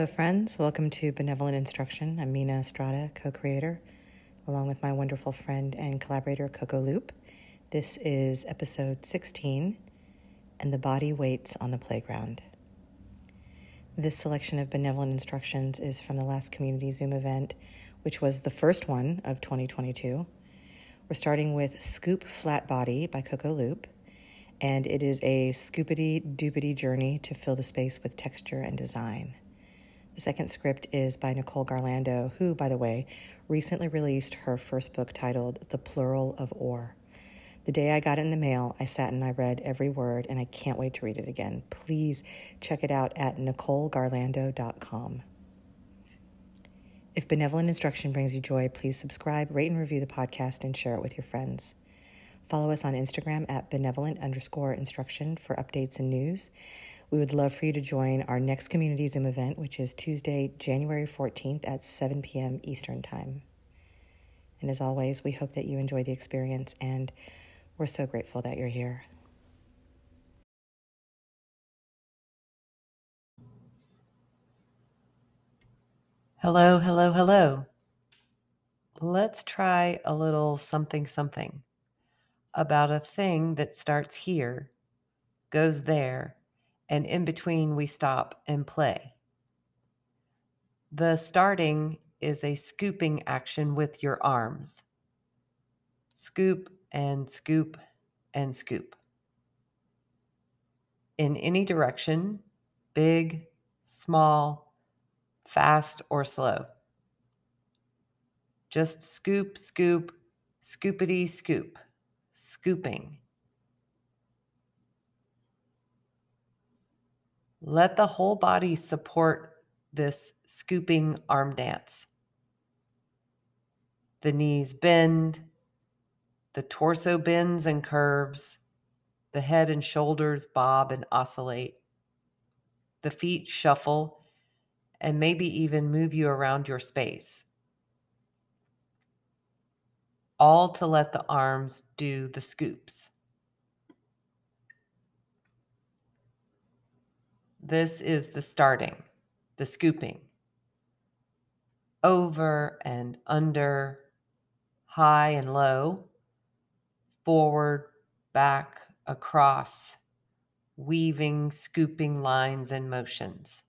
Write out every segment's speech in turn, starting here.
Hello, friends. Welcome to Benevolent Instruction. I'm Mina Estrada, co creator, along with my wonderful friend and collaborator, Coco Loop. This is episode 16 And the Body Waits on the Playground. This selection of benevolent instructions is from the last community Zoom event, which was the first one of 2022. We're starting with Scoop Flat Body by Coco Loop, and it is a scoopity doopity journey to fill the space with texture and design. The second script is by Nicole Garlando, who, by the way, recently released her first book titled The Plural of Ore. The day I got it in the mail, I sat and I read every word, and I can't wait to read it again. Please check it out at NicoleGarlando.com. If benevolent instruction brings you joy, please subscribe, rate, and review the podcast, and share it with your friends. Follow us on Instagram at benevolent underscore instruction for updates and news. We would love for you to join our next community Zoom event, which is Tuesday, January 14th at 7 p.m. Eastern Time. And as always, we hope that you enjoy the experience, and we're so grateful that you're here. Hello, hello, hello. Let's try a little something something about a thing that starts here, goes there, and in between we stop and play. The starting is a scooping action with your arms. Scoop and scoop and scoop. In any direction, big, small, fast, or slow. Just scoop, scoop, scoopity scoop, scooping. Let the whole body support this scooping arm dance. The knees bend, the torso bends and curves, the head and shoulders bob and oscillate. The feet shuffle and maybe even move you around your space. All to let the arms do the scoops. This is the starting, the scooping. Over and under, high and low, forward, back, across, weaving, scooping lines and motions.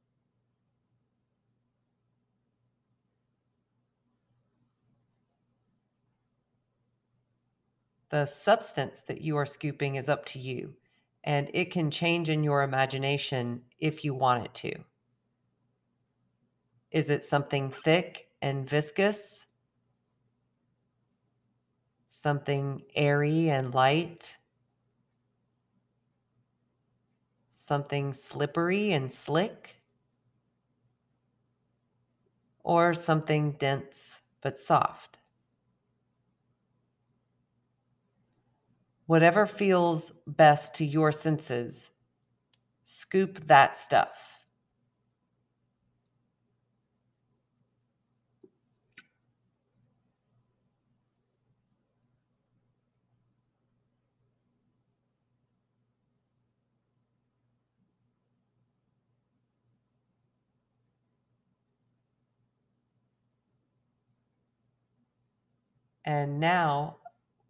The substance that you are scooping is up to you and it can change in your imagination if you want it to. Is it something thick and viscous? Something airy and light? Something slippery and slick? Or something dense but soft? Whatever feels best to your senses, scoop that stuff. And now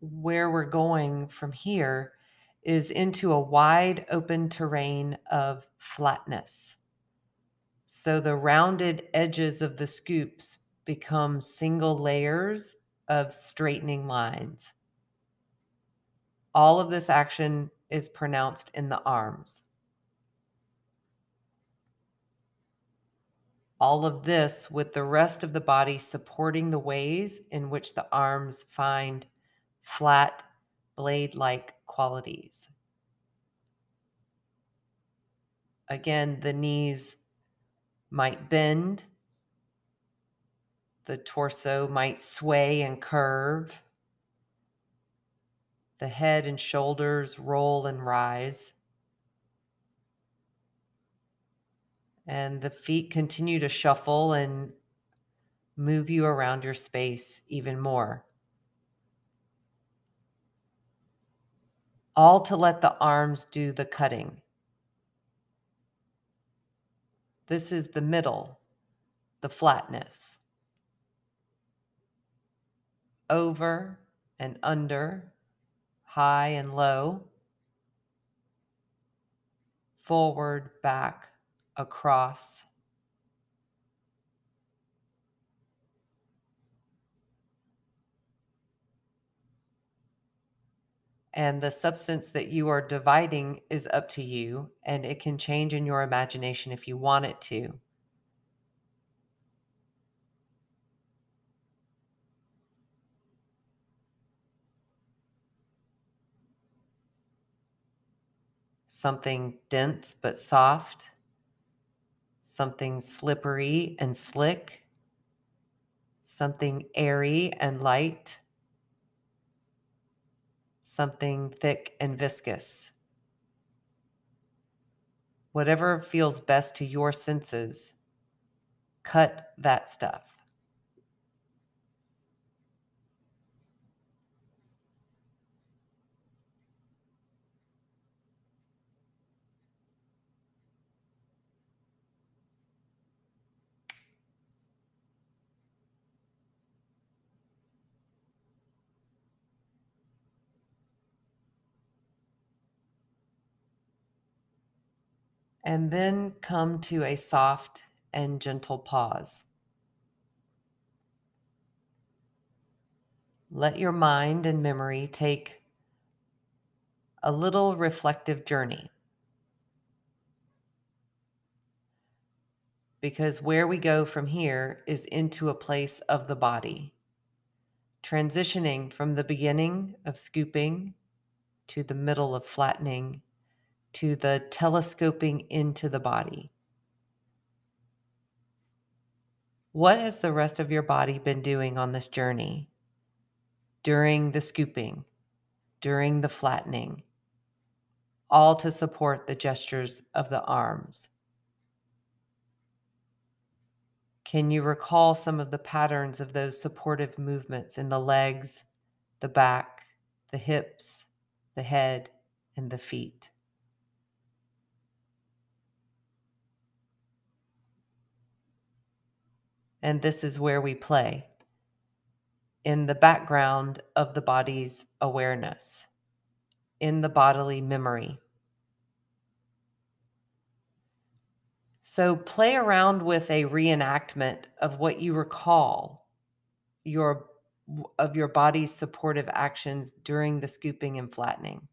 where we're going from here is into a wide open terrain of flatness. So the rounded edges of the scoops become single layers of straightening lines. All of this action is pronounced in the arms. All of this with the rest of the body supporting the ways in which the arms find flat, blade like qualities. Again, the knees might bend, the torso might sway and curve, the head and shoulders roll and rise. And the feet continue to shuffle and move you around your space even more. All to let the arms do the cutting. This is the middle, the flatness. Over and under, high and low, forward, back, across. And the substance that you are dividing is up to you, and it can change in your imagination if you want it to. Something dense but soft, something slippery and slick, something airy and light something thick and viscous. Whatever feels best to your senses, cut that stuff. And then come to a soft and gentle pause. Let your mind and memory take a little reflective journey. Because where we go from here is into a place of the body, transitioning from the beginning of scooping to the middle of flattening to the telescoping into the body. What has the rest of your body been doing on this journey? During the scooping, during the flattening, all to support the gestures of the arms. Can you recall some of the patterns of those supportive movements in the legs, the back, the hips, the head, and the feet? And this is where we play in the background of the body's awareness, in the bodily memory. So play around with a reenactment of what you recall your of your body's supportive actions during the scooping and flattening.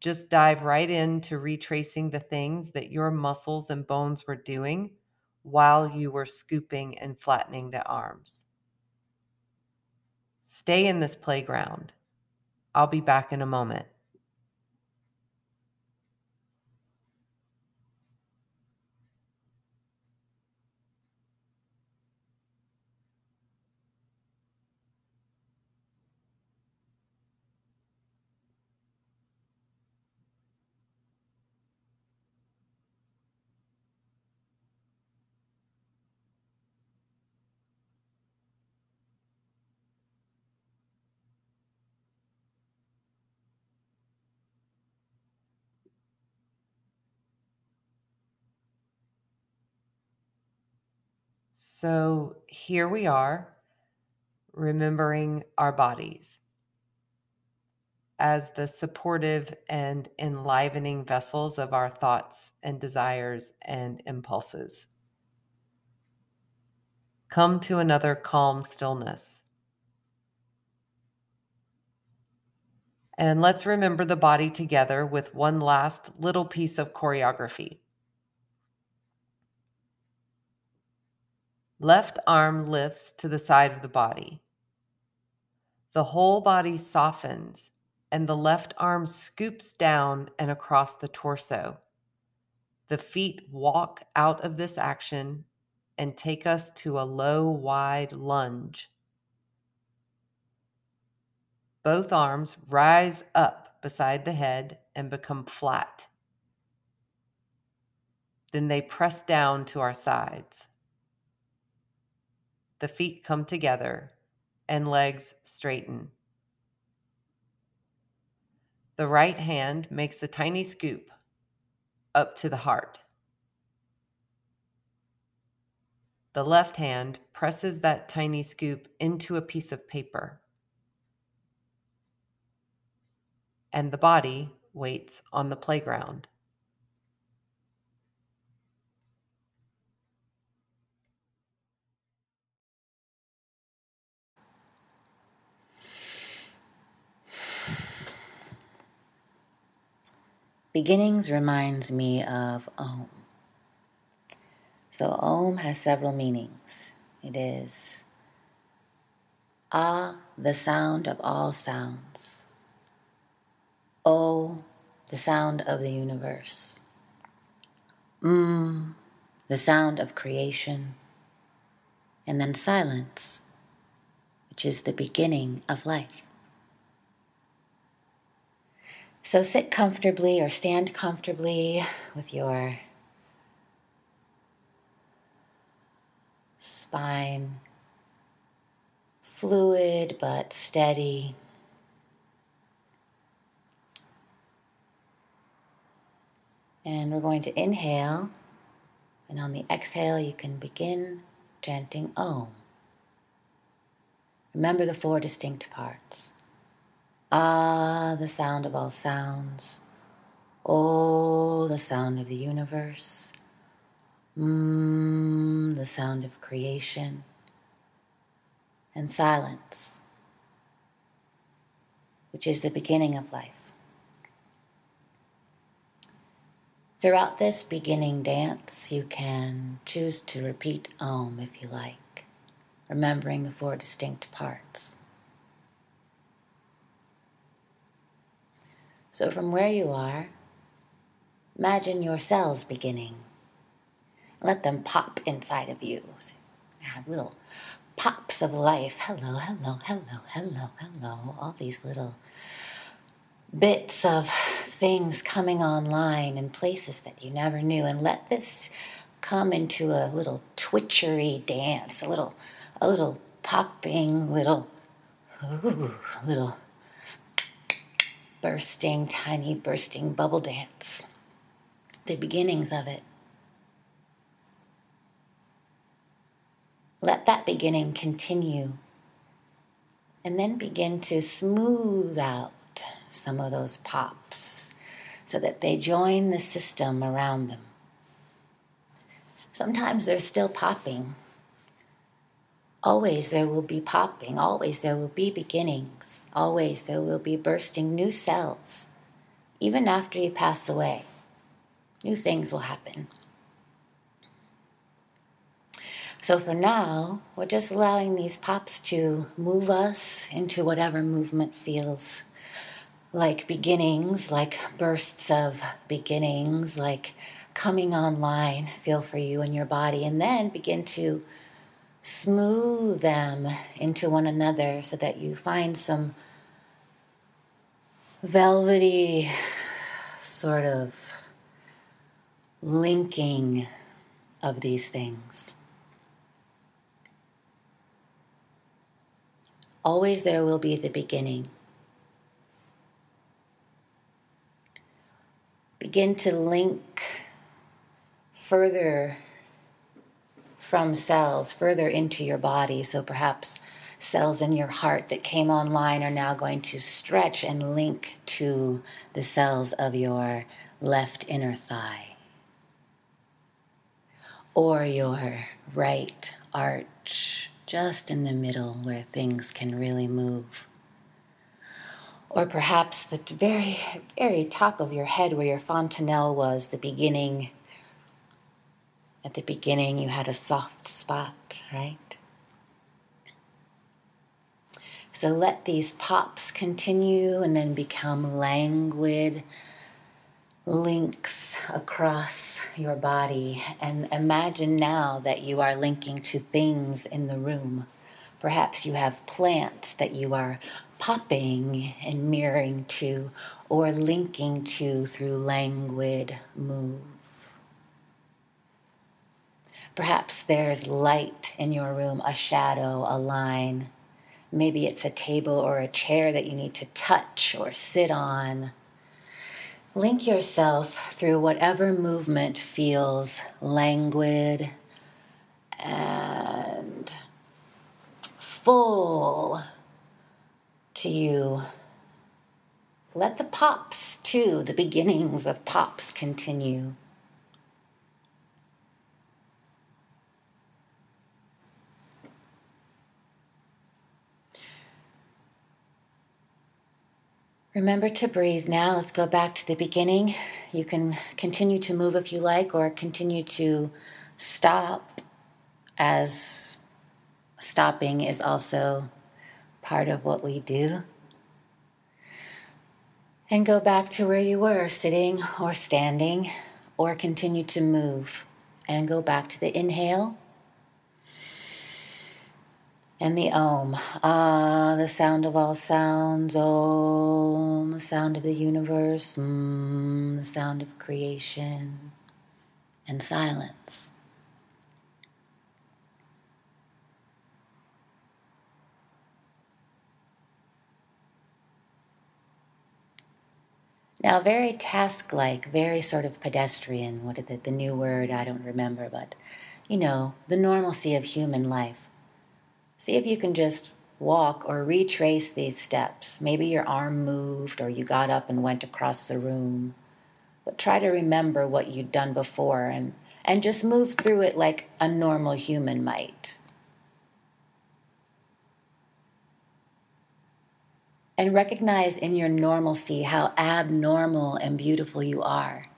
Just dive right into retracing the things that your muscles and bones were doing while you were scooping and flattening the arms. Stay in this playground. I'll be back in a moment. So here we are, remembering our bodies as the supportive and enlivening vessels of our thoughts and desires and impulses. Come to another calm stillness. And let's remember the body together with one last little piece of choreography. Left arm lifts to the side of the body. The whole body softens, and the left arm scoops down and across the torso. The feet walk out of this action and take us to a low, wide lunge. Both arms rise up beside the head and become flat. Then they press down to our sides the feet come together and legs straighten. The right hand makes a tiny scoop up to the heart. The left hand presses that tiny scoop into a piece of paper. And the body waits on the playground. Beginnings reminds me of Om. So, Om has several meanings. It is Ah, the sound of all sounds. O, the sound of the universe. Mm, the sound of creation. And then silence, which is the beginning of life. So sit comfortably or stand comfortably with your spine fluid but steady. And we're going to inhale, and on the exhale, you can begin chanting Om. Remember the four distinct parts. Ah, the sound of all sounds. Oh, the sound of the universe. Mmm, the sound of creation. And silence, which is the beginning of life. Throughout this beginning dance, you can choose to repeat Om if you like, remembering the four distinct parts. So, from where you are, imagine your cells beginning. Let them pop inside of you. have little pops of life. Hello, hello, hello, hello, hello. All these little bits of things coming online in places that you never knew. And let this come into a little twitchery dance, a little, a little popping, little, ooh, little bursting, tiny bursting bubble dance. The beginnings of it. Let that beginning continue and then begin to smooth out some of those pops so that they join the system around them. Sometimes they're still popping, Always there will be popping, always there will be beginnings, always there will be bursting new cells. Even after you pass away, new things will happen. So for now, we're just allowing these pops to move us into whatever movement feels like beginnings, like bursts of beginnings, like coming online feel for you and your body, and then begin to smooth them into one another so that you find some velvety sort of linking of these things. Always there will be the beginning. Begin to link further from cells further into your body. So perhaps cells in your heart that came online are now going to stretch and link to the cells of your left inner thigh or your right arch, just in the middle where things can really move. Or perhaps the very, very top of your head where your fontanelle was, the beginning at the beginning, you had a soft spot, right? So let these pops continue and then become languid links across your body. And imagine now that you are linking to things in the room. Perhaps you have plants that you are popping and mirroring to or linking to through languid move. Perhaps there's light in your room, a shadow, a line. Maybe it's a table or a chair that you need to touch or sit on. Link yourself through whatever movement feels languid and full to you. Let the pops, too, the beginnings of pops continue. Remember to breathe now. Let's go back to the beginning. You can continue to move if you like, or continue to stop, as stopping is also part of what we do. And go back to where you were, sitting or standing, or continue to move. And go back to the inhale and the Om. Ah, the sound of all sounds. Om, the sound of the universe. Mm, the sound of creation and silence. Now, very task like, very sort of pedestrian. What is it? The new word, I don't remember, but you know, the normalcy of human life. See if you can just walk or retrace these steps. Maybe your arm moved or you got up and went across the room. But try to remember what you'd done before and, and just move through it like a normal human might. And recognize in your normalcy how abnormal and beautiful you are.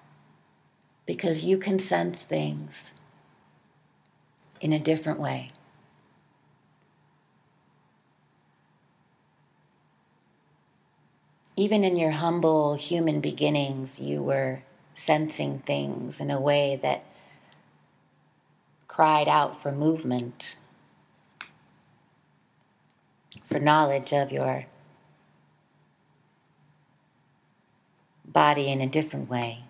Because you can sense things in a different way. Even in your humble human beginnings, you were sensing things in a way that cried out for movement, for knowledge of your body in a different way.